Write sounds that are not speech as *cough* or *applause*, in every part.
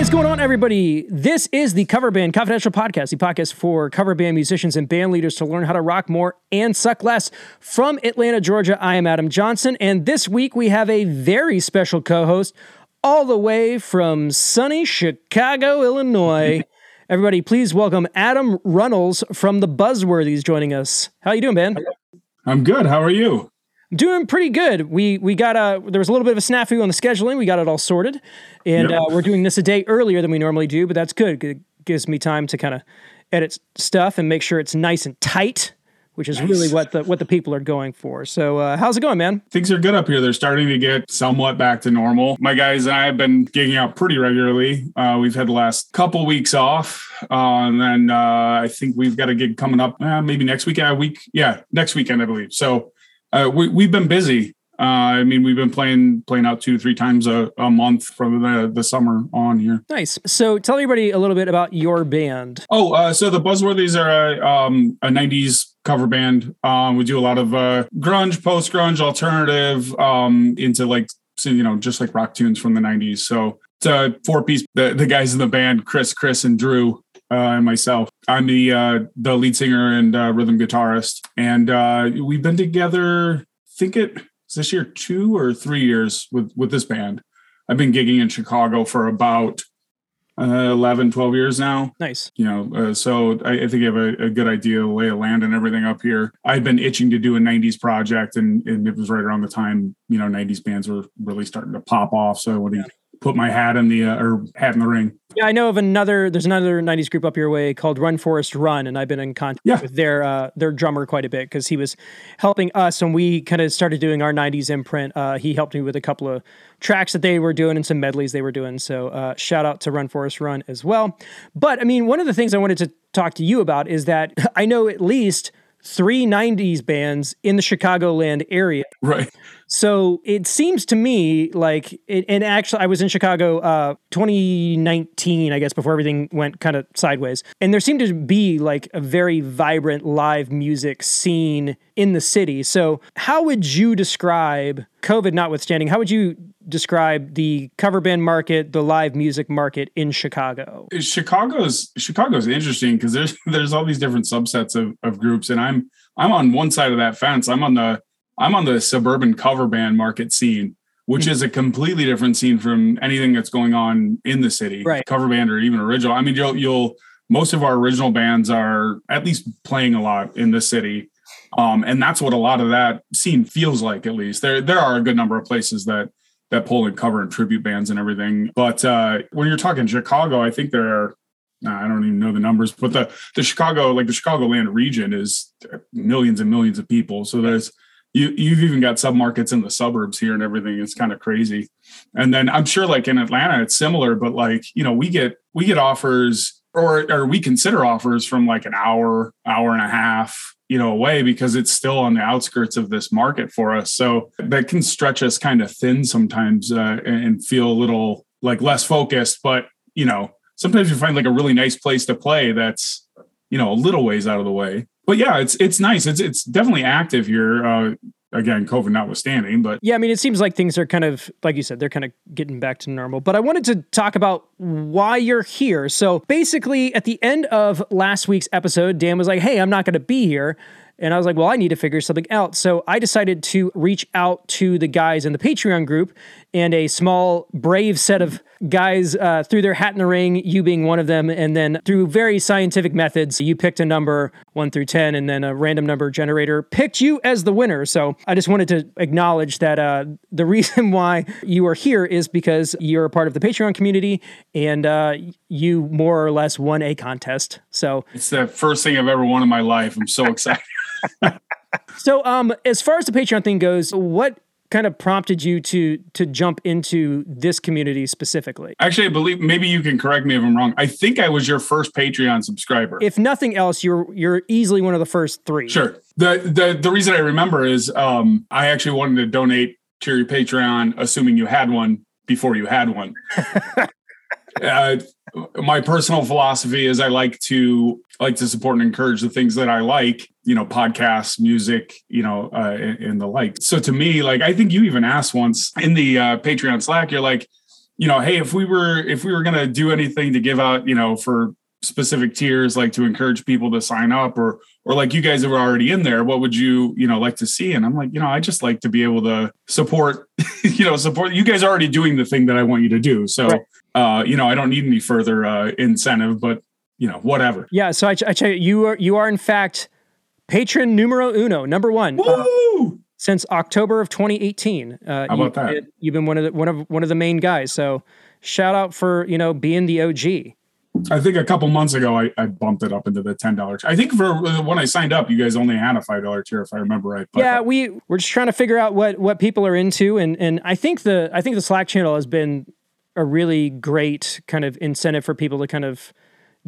is going on, everybody? This is the Cover Band Confidential Podcast, the podcast for cover band musicians and band leaders to learn how to rock more and suck less. From Atlanta, Georgia, I am Adam Johnson, and this week we have a very special co host all the way from sunny Chicago, Illinois. *laughs* everybody, please welcome Adam Runnels from the Buzzworthies joining us. How you doing, man? I'm good. How are you? Doing pretty good. We we got a there was a little bit of a snafu on the scheduling. We got it all sorted, and Yep. uh, we're doing this a day earlier than we normally do. But that's good. It gives me time to kind of edit stuff and make sure it's nice and tight, which is really what the what the people are going for. So uh, how's it going, man? Things are good up here. They're starting to get somewhat back to normal. My guys and I have been gigging out pretty regularly. Uh, we've had the last couple weeks off, uh, and then uh, I think we've got a gig coming up. Uh, maybe next weekend. A week, yeah, next weekend, I believe. So uh, we we've been busy. Uh, I mean, we've been playing playing out two three times a, a month from the the summer on here. Nice. So tell everybody a little bit about your band. Oh, uh, so the Buzzworthies are a, um, a 90s cover band. Um, we do a lot of uh, grunge, post grunge, alternative, um, into like, you know, just like rock tunes from the 90s. So it's a four piece, the, the guys in the band, Chris, Chris, and Drew. Uh, and myself. I'm the uh, the lead singer and uh, rhythm guitarist, and uh, we've been together. I think it is this year two or three years with with this band. I've been gigging in Chicago for about uh, 11, 12 years now Nice. you know, uh, so I, I think you have a, a good idea of the lay of land and everything up here. I've been itching to do a 90s project, and, and it was right around the time, you know, 90s bands were really starting to pop off. So I would put my hat in the, uh, or hat in the ring. Yeah, I know of another. There's another '90s group up your way called Run Forest Run, and I've been in contact Yeah. with their uh, their drummer quite a bit because he was helping us when we kind of started doing our '90s imprint. Uh, he helped me with a couple of tracks that they were doing and some medleys they were doing. So uh, shout out to Run Forest Run as well. But I mean, one of the things I wanted to talk to you about is that *laughs* I know at least three '90s bands in the Chicagoland area. Right. So it seems to me like, it, and actually, I was in Chicago uh, 2019, I guess, before everything went kind of sideways. And there seemed to be like a very vibrant live music scene in the city. So, how would you describe, COVID notwithstanding, how would you describe the cover band market, the live music market in Chicago? Chicago's Chicago's interesting because there's *laughs* there's all these different subsets of, of groups, and I'm I'm on one side of that fence. I'm on the I'm on the suburban cover band market scene, which is a completely different scene from anything that's going on in the city, Right. cover band or even original. I mean, you'll you'll most of our original bands are at least playing a lot in the city. Um, and that's what a lot of that scene feels like, at least. There there are a good number of places that that pull and cover and tribute bands and everything. But uh, when you're talking Chicago, I think there are I don't even know the numbers, but the the Chicago like the Chicagoland region is millions and millions of people. So there's you you've even got submarkets in the suburbs here and everything. It's kind of crazy. And then I'm sure like in Atlanta it's similar, but like you know we get we get offers or or we consider offers from like an hour hour and a half you know away because it's still on the outskirts of this market for us so that can stretch us kind of thin sometimes uh, and and feel a little like less focused but you know sometimes you find like a really nice place to play that's you know a little ways out of the way but yeah it's it's nice it's it's definitely active here uh again covid notwithstanding but Yeah, I mean, it seems like things are kind of, like you said, they're kind of getting back to normal. But I wanted to talk about why you're here. So basically, at the end of last week's episode, Dan was like, hey, I'm not going to be here. And I was like, well, I need to figure something out. So I decided to reach out to the guys in the Patreon group and a small, brave set of guys uh, threw their hat in the ring, you being one of them. And then through very scientific methods, you picked a number one through 10, and then a random number generator picked you as the winner. So I just wanted to acknowledge that uh, the *laughs* reason why you are here is because you're a part of the Patreon community and uh, you more or less won a contest. So it's the first thing i've ever won in my life i'm so *laughs* excited So, um, as far as the Patreon thing goes, what kind of prompted you to to jump into this community specifically? Actually, I believe maybe you can correct me if I'm wrong. I think I was your first Patreon subscriber. If nothing else, you're you're easily one of the first three. sure. The the the reason I remember is um I actually wanted to donate to your Patreon, assuming you had one before you had one. *laughs* uh, my personal philosophy is I like to like to support and encourage the things that I like, you know, podcasts, music, you know, uh, and, and the like. So to me, like I think you even asked once in the uh, Patreon Slack, you're like, you know, hey, if we were if we were gonna do anything to give out, you know, for specific tiers, like to encourage people to sign up, or or like you guys are already in there, what would you you know like to see? And I'm like, you know, I just like to be able to support, *laughs* you know, support. You guys are already doing the thing that I want you to do, so right. uh, you know, I don't need any further uh, incentive, but you know, whatever. Yeah. So I, I tell you, you are you are in fact patron numero uno, number one. Uh, since October of 2018. Uh, How about that? You've been one of the one of one of the main guys. So shout out for you know being the OG. I think a couple months ago I, I bumped it up into the ten dollars. I think for when I signed up, you guys only had a five dollar tier, if I remember right. But, yeah, we we're just trying to figure out what what people are into, and and I think the I think the Slack channel has been a really great kind of incentive for people to kind of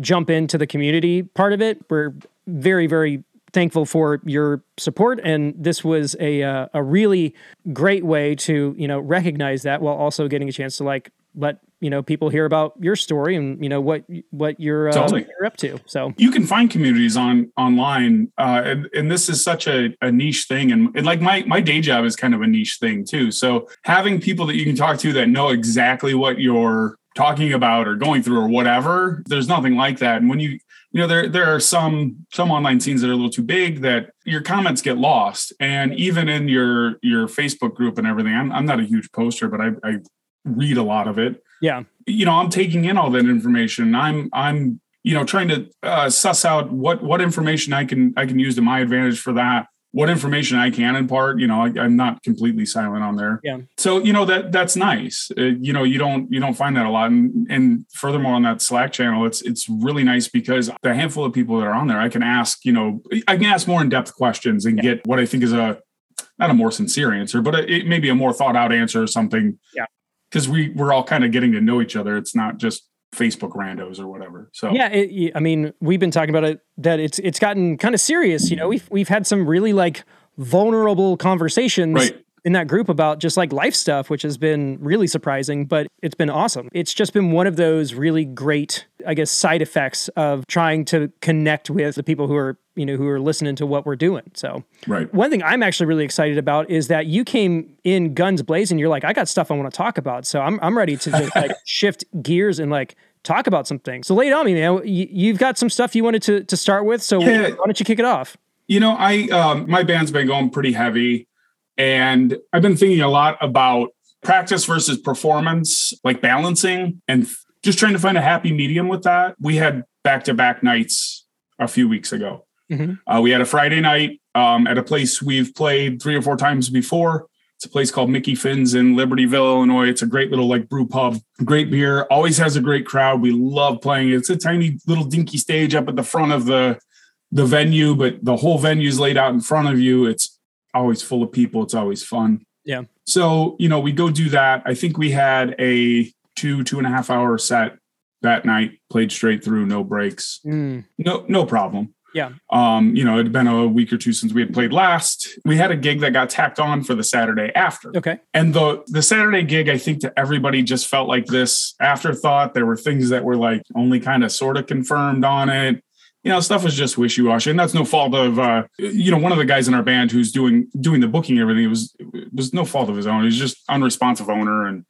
jump into the community part of it. We're very very thankful for your support, and this was a uh, a really great way to you know recognize that while also getting a chance to like let you know people hear about your story and you know what what you're, uh, totally. you're up to so. You can find communities on online uh, and, and this is such a, a niche thing and, and, like my my day job is kind of a niche thing too. So having people that you can talk to that know exactly what you're talking about or going through or whatever there's nothing like that. And when you you know there there are some some online scenes that are a little too big that your comments get lost. And even in your your facebook group and everything i'm, I'm not a huge poster but I, I read a lot of it yeah you know i'm taking in all that information i'm i'm you know trying to uh, suss out what what information i can i can use to my advantage for that what information I can impart. You know, I, am not completely silent on there. Yeah. So you know that that's nice. Uh, you know, you don't you don't find that a lot. And, and furthermore, on that Slack channel, it's it's really nice because the handful of people that are on there, I can ask. You know, I can ask more in depth questions and yeah. get what I think is a not a more sincere answer, but it may be a more thought out answer or something. Yeah. Because we we're all kind of getting to know each other. It's not just Facebook randos or whatever. So yeah, it, I mean, we've been talking about it that it's it's gotten kind of serious. You know, we've we've had some really like vulnerable conversations right in that group about just like life stuff, which has been really surprising, but it's been awesome. It's just been one of those really great, I guess, side effects of trying to connect with the people who are, you know, who are listening to what we're doing. So, right. One thing I'm actually really excited about is that you came in guns blazing. You're like, I got stuff I want to talk about. So I'm, I'm ready to just *laughs* like shift gears and like talk about some things. So lay it on me, man. You, have got some stuff you wanted to, to start with. So yeah. why don't you kick it off? You know, I, um, my band's been going pretty heavy and I've been thinking a lot about practice versus performance, like balancing and just trying to find a happy medium with that. We had back to back nights a few weeks ago. Mm-hmm. Uh, we had a Friday night um, at a place we've played three or four times before. It's a place called Mickey Finn's in Libertyville, Illinois. It's a great little like brew pub, great beer, always has a great crowd. We love playing. It's a tiny little dinky stage up at the front of the the venue, but the whole venue is laid out in front of you. It's always full of people. It's always fun. Yeah. So, you know, we go do that. I think we had a two, two and a half hour set that night, played straight through, no breaks. Mm. No, no problem. Yeah. Um, you know, it had been a week or two since we had played last. We had a gig that got tacked on for the Saturday after. Okay. And the the Saturday gig, I think to everybody just felt like this afterthought. There were things that were like only kind of sort of confirmed on it you know, stuff was just wishy washy, and that's no fault of uh, you know one of the guys in our band who's doing doing the booking and everything. It was it was no fault of his own. He's just unresponsive owner and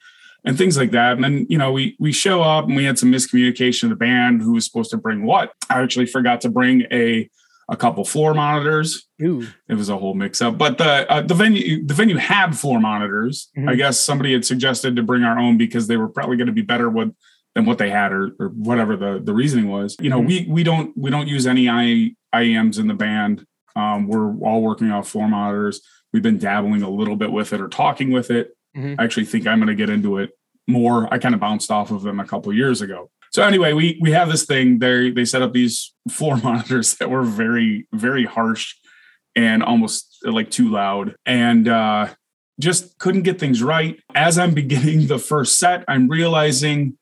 and things like that. And then you know we we show up and we had some miscommunication. The band who was supposed to bring what I actually forgot to bring a a couple floor monitors. Ooh. It was a whole mix up. But the uh, the venue the venue had floor monitors. Mm-hmm. I guess somebody had suggested to bring our own because they were probably going to be better with than what they had or, or whatever the, the reasoning was. You know, mm-hmm. we we don't we don't use any I, IEMs in the band. Um, we're all working off floor monitors. We've been dabbling a little bit with it or talking with it. Mm-hmm. I actually think I'm going to get into it more. I kind of bounced off of them a couple years ago. So anyway, we we have this thing. They they set up these *laughs* floor monitors that were very very harsh and almost like too loud, and uh, just couldn't get things right. As I'm beginning the first set, I'm realizing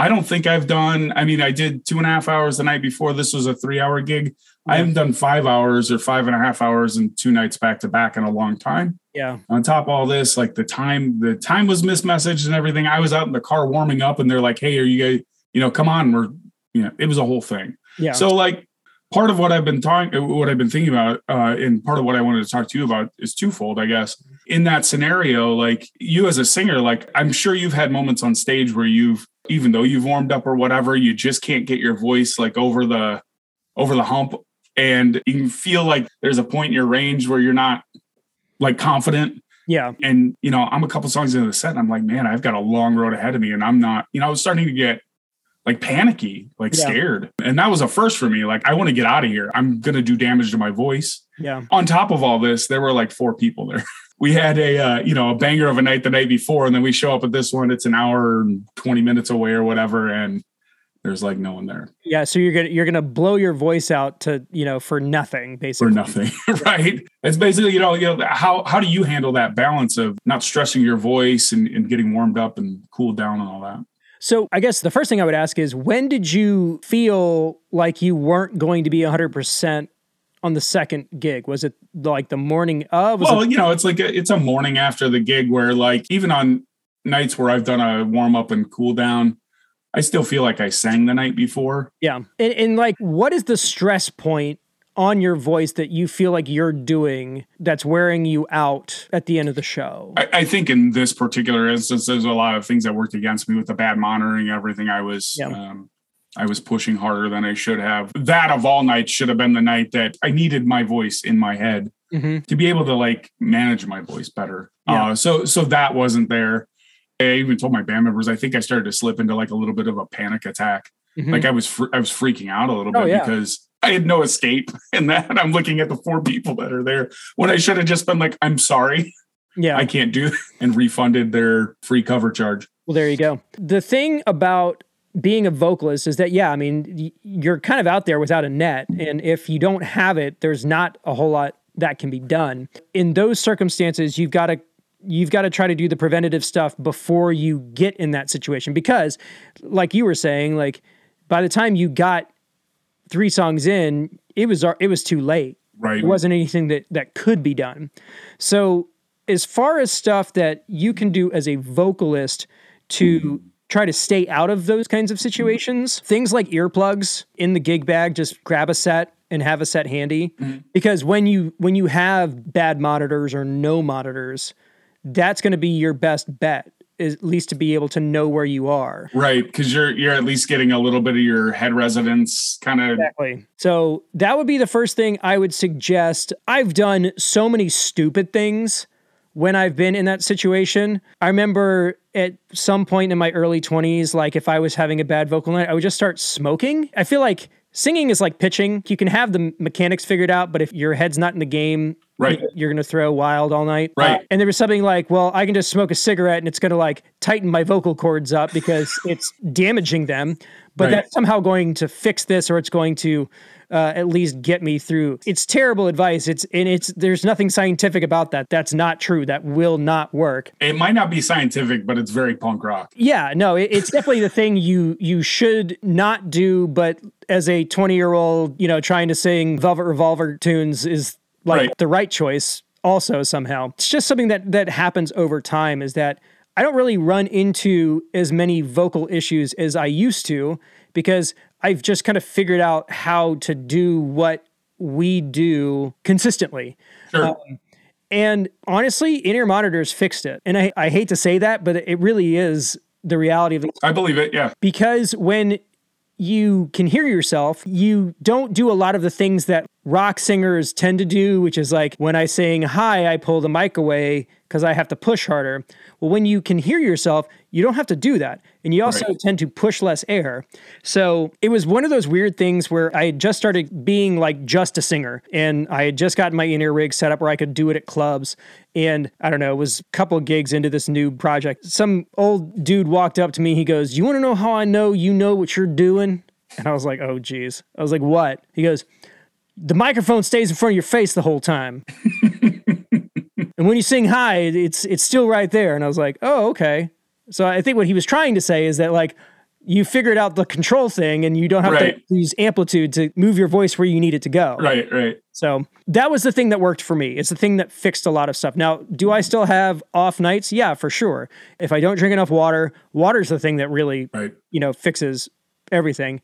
I don't think I've done, I mean, I did two and a half hours the night before. This was a three hour gig. I haven't done five hours or five and a half hours and two nights back to back in a long time. Yeah. On top of all this, like the time, the time was mismessaged and everything. I was out in the car warming up and they're like, Hey, are you guys, you know, come on. We're, you know, it was a whole thing. Yeah. So like part of what I've been talking, what I've been thinking about, uh, and part of what I wanted to talk to you about is twofold, I guess. In that scenario, like you as a singer, like I'm sure you've had moments on stage where you've, even though you've warmed up or whatever, you just can't get your voice like over the, over the hump, and you feel like there's a point in your range where you're not like confident. Yeah. And you know, I'm a couple songs into the set, and I'm like, man, I've got a long road ahead of me, and I'm not, you know, I was starting to get like panicky, like yeah. scared. And that was a first for me. Like, I want to get out of here. I'm going to do damage to my voice. Yeah. On top of all this, there were like four people there. *laughs* we had a, uh, you know, a banger of a night the night before. And then we show up at this one. It's an hour and 20 minutes away or whatever. And there's like no one there. Yeah. So you're going to, you're to blow your voice out to, you know, for nothing, basically. For nothing. *laughs* right. It's basically, you know, you know, how, how do you handle that balance of not stressing your voice and, and getting warmed up and cooled down and all that? So, I guess the first thing I would ask is when did you feel like you weren't going to be 100% on the second gig? Was it like the morning of? Was well, it- you know, it's like a, it's a morning after the gig where, like, even on nights where I've done a warm up and cool down, I still feel like I sang the night before. Yeah. And, and like, what is the stress point on your voice that you feel like you're doing that's wearing you out at the end of the show? I, I, think in this particular instance, there's a lot of things that worked against me with the bad monitoring, everything. I was, yeah. um, I was pushing harder than I should have. That of all nights should have been the night that I needed my voice in my head mm-hmm. to be able to like manage my voice better. Yeah. Uh, so, so that wasn't there. I even told my band members, I think I started to slip into like a little bit of a panic attack. Mm-hmm. Like I was, fr- I was freaking out a little oh, bit yeah. because I had no escape *laughs* in that. I'm looking at the four people that are there when I should have just been like, I'm sorry. Yeah. I can't do and refunded their free cover charge. Well, there you go. The thing about being a vocalist is that, yeah, I mean, you're kind of out there without a net. And if you don't have it, there's not a whole lot that can be done. In those circumstances, you've got to you've got to try to do the preventative stuff before you get in that situation because like you were saying like by the time you got three songs in, it was it was too late. Right. It wasn't anything that that could be done. So as far as stuff that you can do as a vocalist to try to stay out of those kinds of situations, things like earplugs in the gig bag, just grab a set and have a set handy mm-hmm. because when you when you have bad monitors or no monitors, that's going to be your best bet at least to be able to know where you are. Right, because you're you're at least getting a little bit of your head resonance kind of exactly. So that would be the first thing I would suggest. I've done so many stupid things when I've been in that situation. I remember at some point in my early 20s, like if I was having a bad vocal night, I would just start smoking. I feel like singing is like pitching. You can have the mechanics figured out, but if your head's not in the game, right you're going to throw wild all night right uh, and there was something like well i can just smoke a cigarette and it's going to like tighten my vocal cords up because it's damaging them but right. that's somehow going to fix this or it's going to uh, at least get me through. It's terrible advice. It's and it's there's nothing scientific about that. That's not true. That will not work. It might not be scientific but it's very punk rock. Yeah no it, it's definitely the thing you you should not do but as a 20 year old you know trying to sing velvet revolver tunes is like right. the right choice also somehow. It's just something that that happens over time is that I don't really run into as many vocal issues as I used to because I've just kind of figured out how to do what we do consistently. Sure. Um, and honestly, in-ear monitors fixed it. And I, I hate to say that, but it really is the reality of it. I believe it, yeah. Because when you can hear yourself. You don't do a lot of the things that rock singers tend to do, which is like when I sing hi, I pull the mic away because I have to push harder. Well, when you can hear yourself, you don't have to do that. And you also right. tend to push less air. So it was one of those weird things where I had just started being like just a singer and I had just gotten my in-ear rig set up where I could do it at clubs. And I don't know, it was a couple of gigs into this new project. Some old dude walked up to me. He goes, You want to know how I know you know what you're doing? And I was like, Oh, geez. I was like, What? He goes, The microphone stays in front of your face the whole time. *laughs* and when you sing high, it's it's still right there. And I was like, Oh, okay. So I think what he was trying to say is that like you figured out the control thing and you don't have right. to use amplitude to move your voice where you need it to go. Right, right. So that was the thing that worked for me. It's the thing that fixed a lot of stuff. Now, do I still have off nights? Yeah, for sure. If I don't drink enough water, water's the thing that really, right. you know, fixes everything.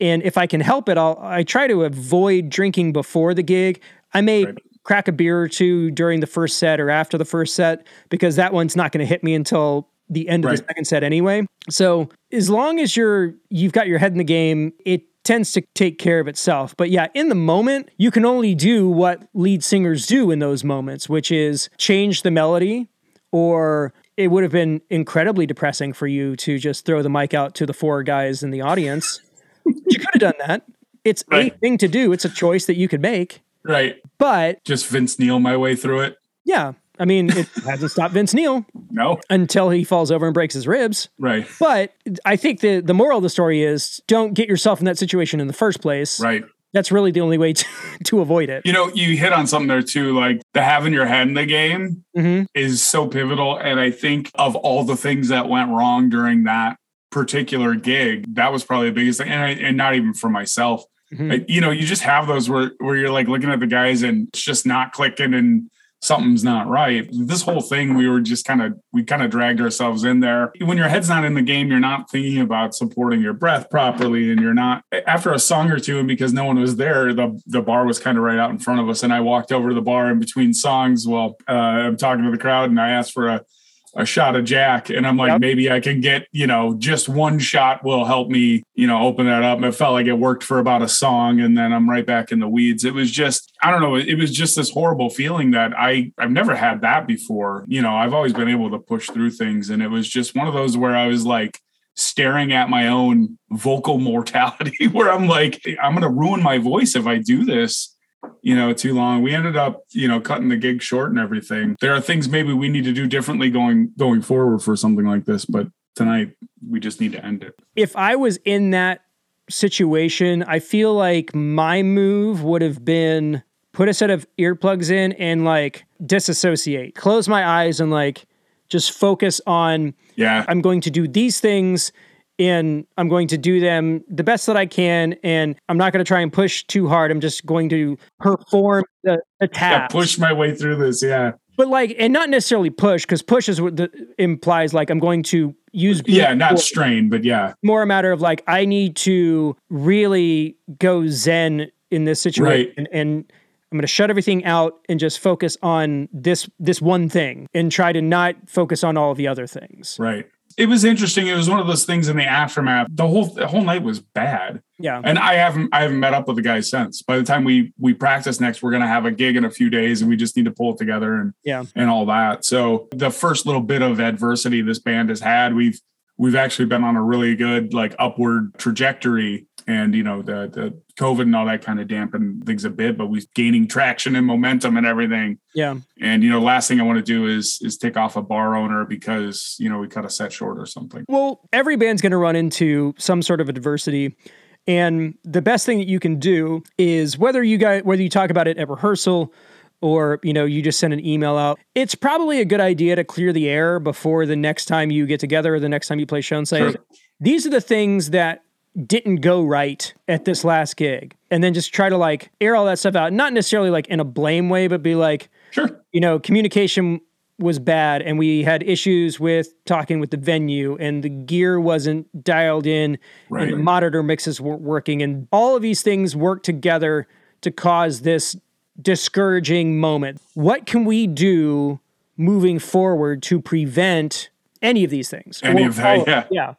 And if I can help it, I'll I try to avoid drinking before the gig. I may Right. Crack a beer or two during the first set or after the first set because that one's not going to hit me until the end of the second set anyway. So as long as you're you've got your head in the game, it tends to take care of itself. But yeah, in the moment, you can only do what lead singers do in those moments, which is change the melody or it would have been incredibly depressing for you to just throw the mic out to the four guys in the audience. you could have done that. It's a thing to do. It's a choice that you could make. Right. But Just Vince Neil my way through it. yeah, I mean, it *laughs* hasn't stopped Vince Neil No. until he falls over and breaks his ribs. Right. But I think the the moral of the story is don't get yourself in that situation in the first place. Right. That's really the only way to, *laughs* to avoid it. You know, you hit on something there too, like the having your head in the game hmm is so pivotal. And I think of all the things that went wrong during that particular gig, that was probably the biggest thing. And, I, and not even for myself. Mhm. I- you know, you just have those where, where you're like looking at the guys and it's just not clicking and something's not right. This whole thing, we were just kind of, we kind of dragged ourselves in there. When your head's not in the game, you're not thinking about supporting your breath properly. And you're not, after a song or two, and because no one was there, the, the bar was kind of right out in front of us. And I walked over to the bar in between songs while uh, I'm talking to the crowd and I asked for a, a shot of Jack. And I'm like, Yep. maybe I can get, you know, just one shot will help me, you know, open that up. And it felt like it worked for about a song. And then I'm right back in the weeds. It was just, I don't know, it was just this horrible feeling that I, I've never had that before. You know, I've always been able to push through things. And it was just one of those where I was like, staring at my own vocal *laughs* mortality where I'm like, I'm going to ruin my voice if I do this you know, too long. We ended up, you know, cutting the gig short and everything. There are things maybe we need to do differently going going forward for something like this, but tonight we just need to end it. If I was in that situation, I feel like my move would have been put a set of earplugs in and like disassociate, close my eyes and like just focus on Yeah. I'm going to do these things and I'm going to do them the best that I can. And I'm not going to try and push too hard. I'm just going to perform the, the Yeah, push my way through this. Yeah. But like, and not necessarily push because push is what the, implies like I'm going to use. Yeah, not strain, but yeah. more a matter of like I need to really go zen in this situation right. and I'm going to shut everything out and just focus on this this one thing and try to not focus on all the other things. Right. It was interesting. It was one of those things in the aftermath. The whole the whole night was bad. Yeah. And I haven't I haven't met up with the guys since. By the time we we practice next, we're gonna have a gig in a few days and we just need to pull it together and Yeah. and all that. So the first little bit of adversity this band has had, we've we've actually been on a really good like upward trajectory. And you know, the the COVID and all that kind of dampened things a bit, but we're gaining traction and momentum and everything. Yeah. And you know, last thing I want to do is is take off a bar owner because you know we cut a set short or something. Well, every band's going to run into some sort of adversity. And the best thing that you can do is whether you guys whether you talk about it at rehearsal or you know you just send an email out it's probably a good idea to clear the air before the next time you get together or the next time you play show and say Sure. these are the things that didn't go right at this last gig and then just try to like air all that stuff out not necessarily like in a blame way but be like Sure. you know, communication was bad and we had issues with talking with the venue and the gear wasn't dialed in Right. and the monitor mixes weren't working and all of these things work together to cause this discouraging moment. What can we do moving forward to prevent any of these things? Any of that, yeah. Yeah.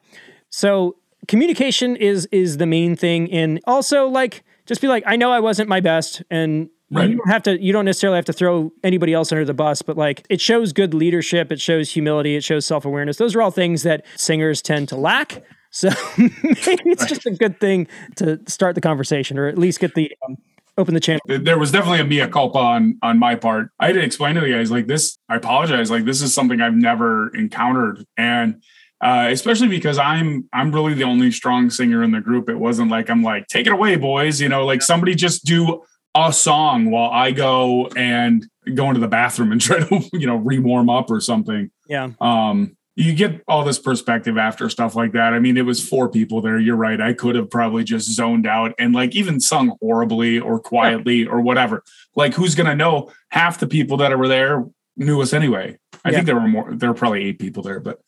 So communication is is the main thing and also like just be like I know I wasn't my best and Right. you don't have to you don't necessarily have to throw anybody else under the bus but like it shows good leadership it shows humility it shows self-awareness those are all things that singers tend to lack so *laughs* maybe it's just a good thing to start the conversation or at least get the um, open the channel there was definitely a mea culpa on on my part. I had to explain to the guys like this. I apologize. Like this is something I've never encountered, and uh, especially because I'm I'm really the only strong singer in the group. It wasn't like I'm like take it away, boys. You know, like somebody just do a song while I go and go into the bathroom and *laughs* try to you know re-warm up or something. yeah um you get all this perspective after stuff like that. I mean, it was four people there. You're right. I could have probably just zoned out and like even sung horribly or quietly or whatever. Like, who's gonna know? Half the people that were there knew us anyway. I Yeah. think there were more. There were probably eight people there, but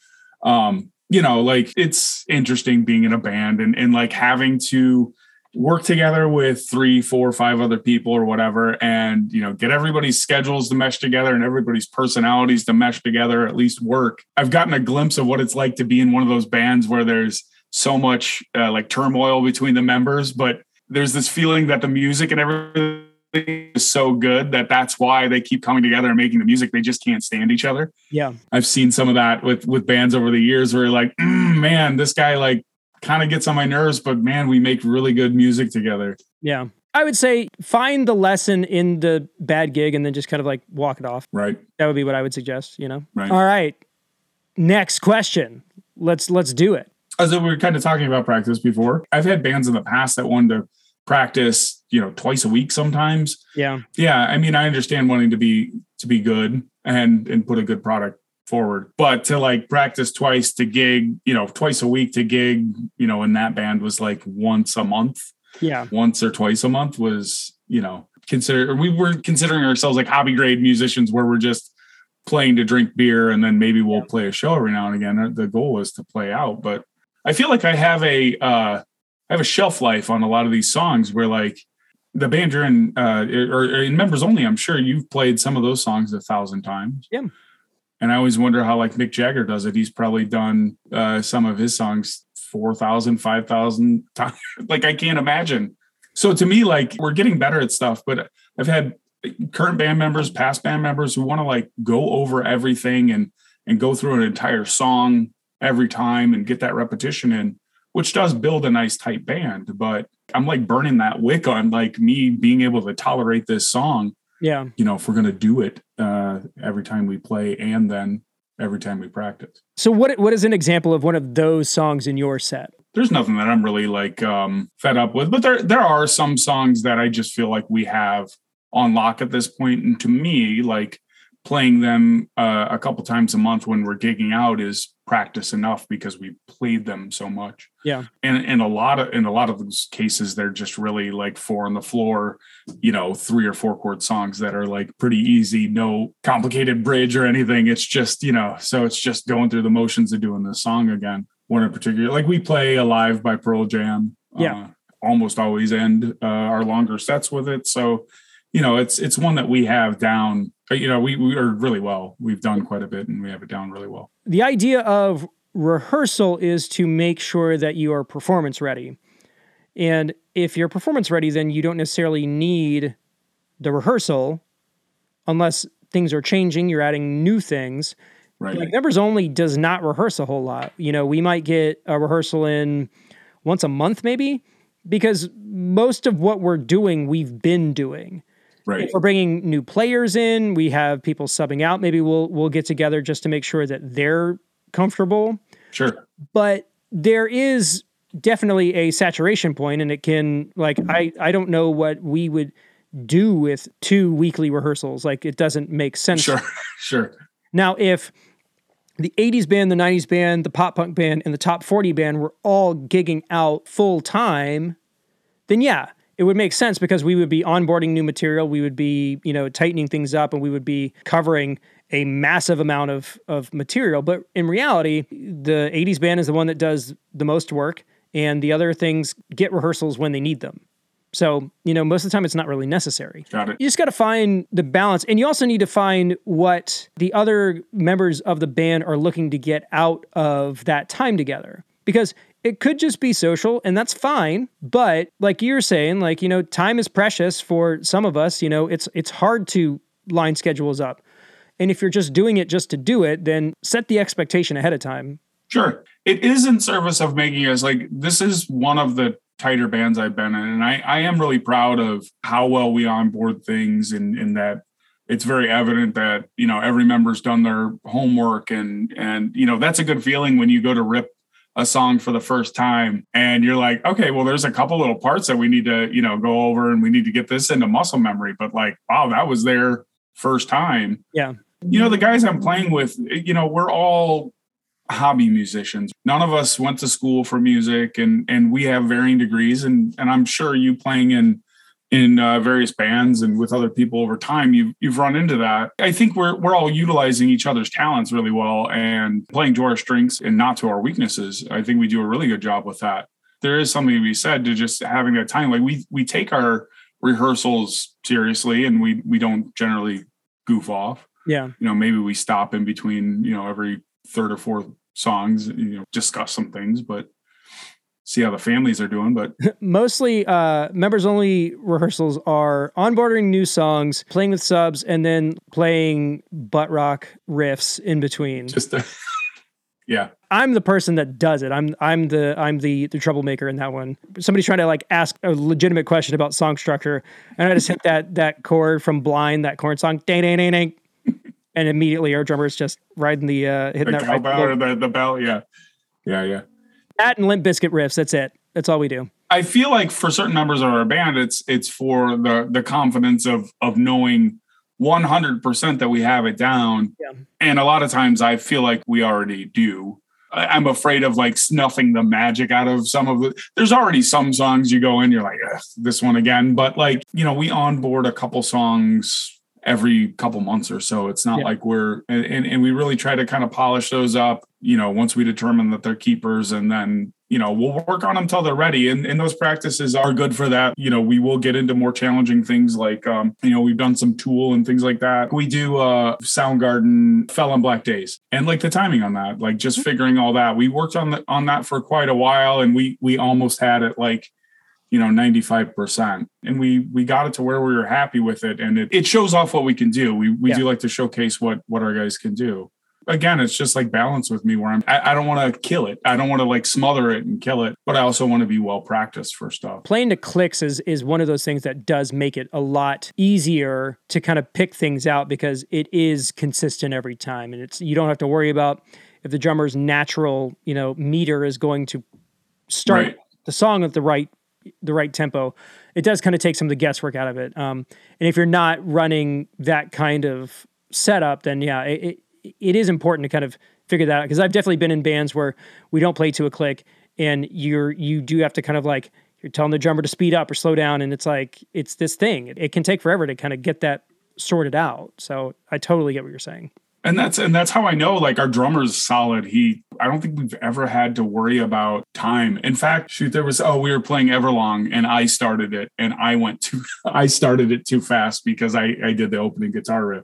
um, you know, like it's interesting being in a band and, and like having to work together with three, four, five other people or whatever, and you know, get everybody's schedules to mesh together and everybody's personalities to mesh together, at least work. I've gotten a glimpse of what it's like to be in one of those bands where there's so much uh, like turmoil between the members, but there's this feeling that the music and everything is so good that that's why they keep coming together and making the music. They just can't stand each other. Yeah. I've seen some of that with with bands over the years where like, mm, man, this guy like kind of gets on my nerves, but man, we make really good music together. Yeah. I would say find the lesson in the bad gig and then just kind of like walk it off. Right. That would be what I would suggest, you know. Right. All right. Next question. Let's let's do it. As we were kind of talking about practice before, I've had bands in the past that wanted to practice, you know, twice a week sometimes. Yeah. Yeah, I mean, I understand wanting to be to be good and and put a good product forward, but to like practice twice to gig, you know, twice a week to gig, you know, in that band was like once a month. Yeah. Once or twice a month was, you know, consider we were considering ourselves like hobby grade musicians where we're just playing to drink beer and then maybe we'll play a show every now and again. The goal is to play out, but I feel like I have a uh I have a shelf life on a lot of these songs where like the band you're in uh or, or in members only, I'm sure you've played some of those songs a thousand times. Yeah. And I always wonder how like Mick Jagger does it. He's probably done uh some of his songs 4,000, 5,000 *laughs* times. like I can't imagine. So to me, like we're getting better at stuff, but I've had current band members, past band members who want to like go over everything and and go through an entire song every time and get that repetition in which does build a nice tight band. But I'm like burning that wick on like me being able to tolerate this song. Yeah. You know, if we're gonna do it uh, every time we play and then every time we practice. So what what is an example of one of those songs in your set? There's nothing that I'm really like um, fed up with, but there there are some songs that I just feel like we have on lock at this point. And to me, like playing them uh, a couple times a month when we're gigging out is practice enough because we played them so much. Yeah. And in a lot of in a lot of those cases, they're just really like four on the floor, you know, three or four chord songs that are like pretty easy, no complicated bridge or anything. It's just, you know, so it's just going through the motions of doing the song again. One in particular, like we play Alive by Pearl Jam. Yeah. Uh, almost always end uh, our longer sets with it. So, you know, it's it's one that we have down Uh, you know, we, we are really well. We've done quite a bit and we have it down really well. The idea of rehearsal is to make sure that you are performance ready. And if you're performance ready, then you don't necessarily need the rehearsal unless things are changing, you're adding new things. Right. Like members only does not rehearse a whole lot. You know, we might get a rehearsal in once a month, maybe, because most of what we're doing, we've been doing. Right. If we're bringing new players in, we have people subbing out. Maybe we'll we'll get together just to make sure that they're comfortable. Sure. But there is definitely a saturation point, and it can like I I don't know what we would do with two weekly rehearsals. Like it doesn't make sense. Sure. *laughs* Sure. Now, if the 80s band, the 90s band, the pop punk band, and the top 40 band were all gigging out full time, then yeah, it would make sense because we would be onboarding new material, we would be, you know, tightening things up, and we would be covering a massive amount of of material. But in reality, the 80s band is the one that does the most work, and the other things get rehearsals when they need them. So, you know, most of the time it's not really necessary. Got it. You just got to find the balance. And you also need to find what the other members of the band are looking to get out of that time together. Because it could just be social and that's fine but like you're saying like you know time is precious for some of us you know it's it's hard to line schedules up and if you're just doing it just to do it then set the expectation ahead of time Sure. It is in service of making us like this is one of the tighter bands I've been in. And I, I am really proud of how well we onboard things and in, in that it's very evident that, you know, every member's done their homework and and you know, that's a good feeling when you go to rip a song for the first time and you're like, okay, well, there's a couple little parts that we need to, you know, go over and we need to get this into muscle memory. But like, wow, that was their first time. yeah You know, the guys I'm playing with, you know, we're all hobby musicians. None of us went to school for music and and we have varying degrees and and I'm sure you playing in in uh, various bands and with other people over time, you've you've run into that. I think we're we're all utilizing each other's talents really well and playing to our strengths and not to our weaknesses. I think we do a really good job with that. There is something to be said to just having that time. Like we we take our rehearsals seriously and we we don't generally goof off. Yeah. You know, maybe we stop in between, you know, every third or fourth songs, you know, discuss some things, but see how the families are doing. But *laughs* mostly uh, members only rehearsals are onboarding new songs, playing with subs, and then playing butt rock riffs in between. Just to, *laughs* yeah. I'm the person that does it. I'm I'm the I'm the the troublemaker in that one. Somebody's trying to like ask a legitimate question about song structure, and I just hit that that chord from Blind, that Korn song, dang dang dang dang, and immediately our drummer's just riding the uh hitting the that right or the, the bell. Yeah. Yeah, yeah. That and Limp Bizkit riffs. That's it. That's all we do. I feel like for certain members of our band, it's it's for the the confidence of of knowing 100% that we have it down. Yeah. And a lot of times I feel like we already do. I'm afraid of like snuffing the magic out of some of it. There's already some songs you go in, you're like, this one again. But like, you know, we onboard a couple songs every couple months or so. It's not Yeah. like we're and, and and we really try to kind of polish those up, you know, once we determine that they're keepers and then you know, we'll work on them till they're ready. And, and those practices are good for that. You know, we will get into more challenging things like, um, you know, we've done some tool and things like that. We do uh, Soundgarden Fell on Black Days and like the timing on that, like just figuring all that. We worked on the, on that for quite a while and we, we almost had it like, you know 95% and we we got it to where we were happy with it and it, it shows off what we can do. We we Yeah. do like to showcase what what our guys can do. Again it's just like balance with me where i'm i, I don't want to kill it. I don't want to like smother it and kill it but i also want to be well practiced for stuff. Playing to clicks is is one of those things that does make it a lot easier to kind of pick things out because it is consistent every time and it's you don't have to worry about if the drummer's natural you know meter is going to start Right. the song at the right the right tempo it does kind of take some of the guesswork out of it. Um, and if you're not running that kind of setup then yeah it, it, it is important to kind of figure that out because i've definitely been in bands where we don't play to a click and you're you do have to kind of like you're telling the drummer to speed up or slow down and it's like it's this thing. It, it can take forever to kind of get that sorted out. So i totally get what you're saying and that's and that's how i know like our drummer's solid. He i don't think we've ever had to worry about time. In fact shoot there was oh we were playing everlong and i started it and i went too *laughs* i started it too fast because i i did the opening guitar riff.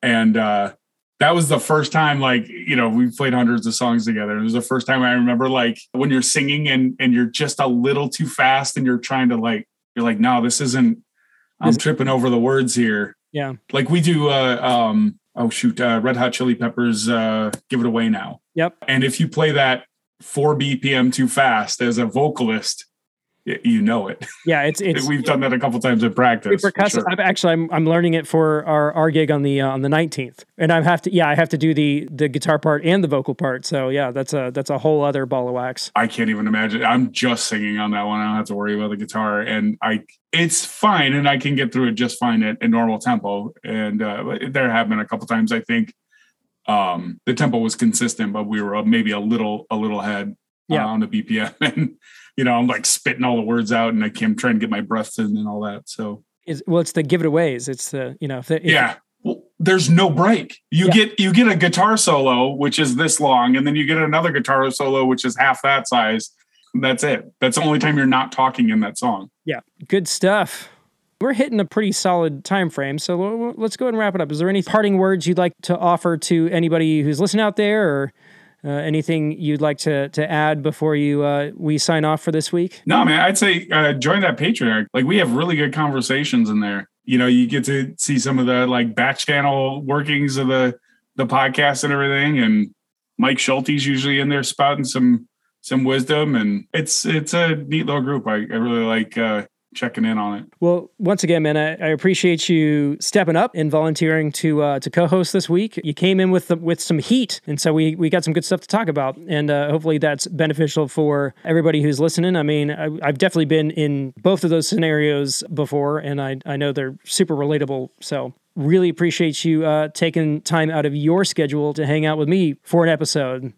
And uh that was the first time like you know we played hundreds of songs together. It was the first time i remember like when you're singing and and you're just a little too fast and you're trying to like you're like no this isn't i'm tripping over the words here. Yeah. Like we do uh um oh shoot uh red hot chili peppers uh give it away now Yep. and if you play that 4 bpm too fast as a vocalist you know it yeah it's *laughs* it's we've done that a couple times in practice for sure. I'm actually I'm, I'm learning it for our, our gig on the uh, on the 19th, and I have to yeah I have to do the the guitar part and the vocal part. So yeah, that's a that's a whole other ball of wax. I can't even imagine. I'm just singing on that one. I don't have to worry about the guitar, and I it's fine, and I can get through it just fine at, at normal tempo. And uh, there have been a couple times I think um, the tempo was consistent, but we were maybe a little a little ahead Yeah. uh, on the BPM, *laughs* and you know I'm like spitting all the words out, and I can, I'm trying to get my breath in and all that. So Is well, it's the give it aways. It's the you know if, the, if yeah. Well, there's no break. You Yeah. get you get a guitar solo which is this long, and then you get another guitar solo which is half that size. That's it. That's the only time you're not talking in that song. Yeah, good stuff. We're hitting a pretty solid time frame, so let's go ahead and wrap it up. Is there any parting words you'd like to offer to anybody who's listening out there, or uh, anything you'd like to to add before you uh, we sign off for this week? No, man, I'd say uh, join that Patreon. Like we have really good conversations in there. You know, you get to see some of the like back channel workings of the the podcast and everything. And Mike Schulte's usually in there spouting some some wisdom, and it's it's a neat little group. I, I really like uh, checking in on it. Well, once again, man, I, I appreciate you stepping up and volunteering to uh, to co-host this week. You came in with the, with some heat, and so we we got some good stuff to talk about, and uh, hopefully that's beneficial for everybody who's listening. I mean, I, I've definitely been in both of those scenarios before, and I I know they're super relatable. So. Really appreciate you uh, taking time out of your schedule to hang out with me for an episode.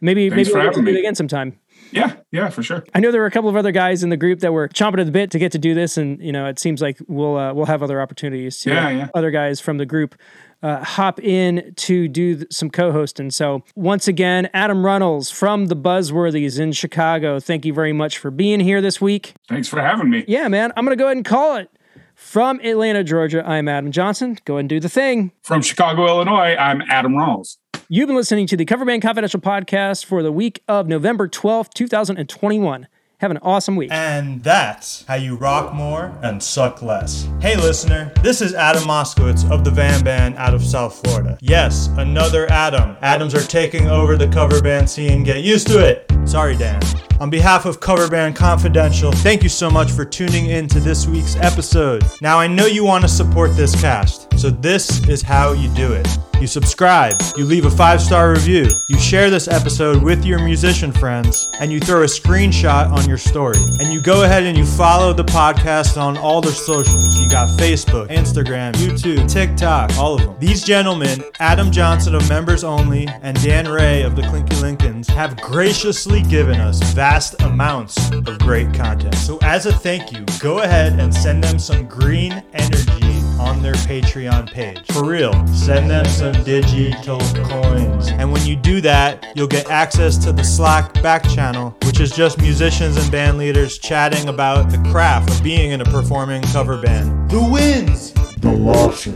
Maybe Thanks maybe we'll get to having do it again sometime. Yeah, yeah, for sure. I know there were a couple of other guys in the group that were chomping at the bit to get to do this, and you know, it seems like we'll uh, we'll have other opportunities to Yeah, yeah. other guys from the group uh, hop in to do th- some co-hosting. So once again, Adam Runnels from the Buzzworthies in Chicago. Thank you very much for being here this week. Thanks for having me. Yeah, man, I'm gonna go ahead and call it. From Atlanta, Georgia, I'm Adam Johnson. Go ahead and do the thing. From Chicago, Illinois, I'm Adam Rawls. You've been listening to the Cover Band Confidential podcast for the week of November 12th, 2021. Have an awesome week. And that's how you rock more and suck less. Hey, listener, this is Adam Moskowitz of the Van Band out of South Florida. Yes, another Adam. Adams are taking over the cover band scene. Get used to it. Sorry, Dan. On behalf of Cover Band Confidential, thank you so much for tuning in to this week's episode. Now, I know you want to support this cast, so this is how you do it. You subscribe, you leave a five star review, you share this episode with your musician friends, and you throw a screenshot on your story. And you go ahead and you follow the podcast on all their socials. You got Facebook, Instagram, YouTube, TikTok, all of them. These gentlemen, Adam Johnson of Members Only and Dan Ray of the Clinky Lincolns, have graciously given us vast amounts of great content. So, as a thank you, go ahead and send them some green energy on their Patreon page. For real, send them some digital coins. And when you do that, you'll get access to the Slack back channel, which is just musicians and band leaders chatting about the craft of being in a performing cover band. The wins! The losses.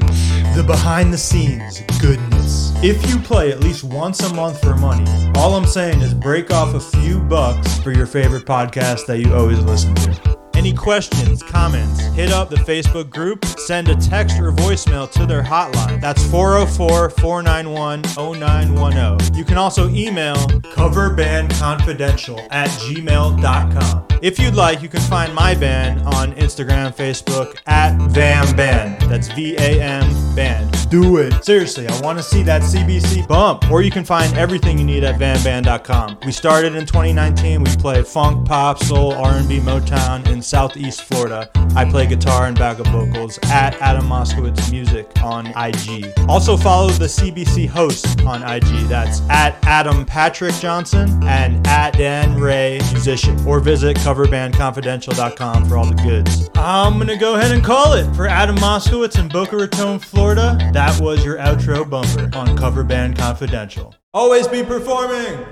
The behind the scenes goodness. If you play at least once a month for money, all I'm saying is break off a few bucks for your favorite podcast that you always listen to. Any questions, comments, hit up the Facebook group, send a text or voicemail to their hotline. That's 404 491 0910. You can also email coverbandconfidential at gmail.com. If you'd like, you can find my band on Instagram, Facebook at Vam Band. That's V A M Band. Do it. Seriously, I want to see that CBC bump. Or you can find everything you need at vamband.com. We started in 2019. We play funk, pop, soul, R&B, Motown in Southeast Florida. I play guitar and backup vocals at Adam Moskowitz Music on IG. Also follow the CBC host on IG. That's at Adam Patrick Johnson and at Dan Ray Musician. Or visit coverbandconfidential.com for all the goods. I'm gonna go ahead and call it for Adam Moskowitz in Boca Raton, Florida. That was your outro bumper on Cover Band Confidential. Always be performing!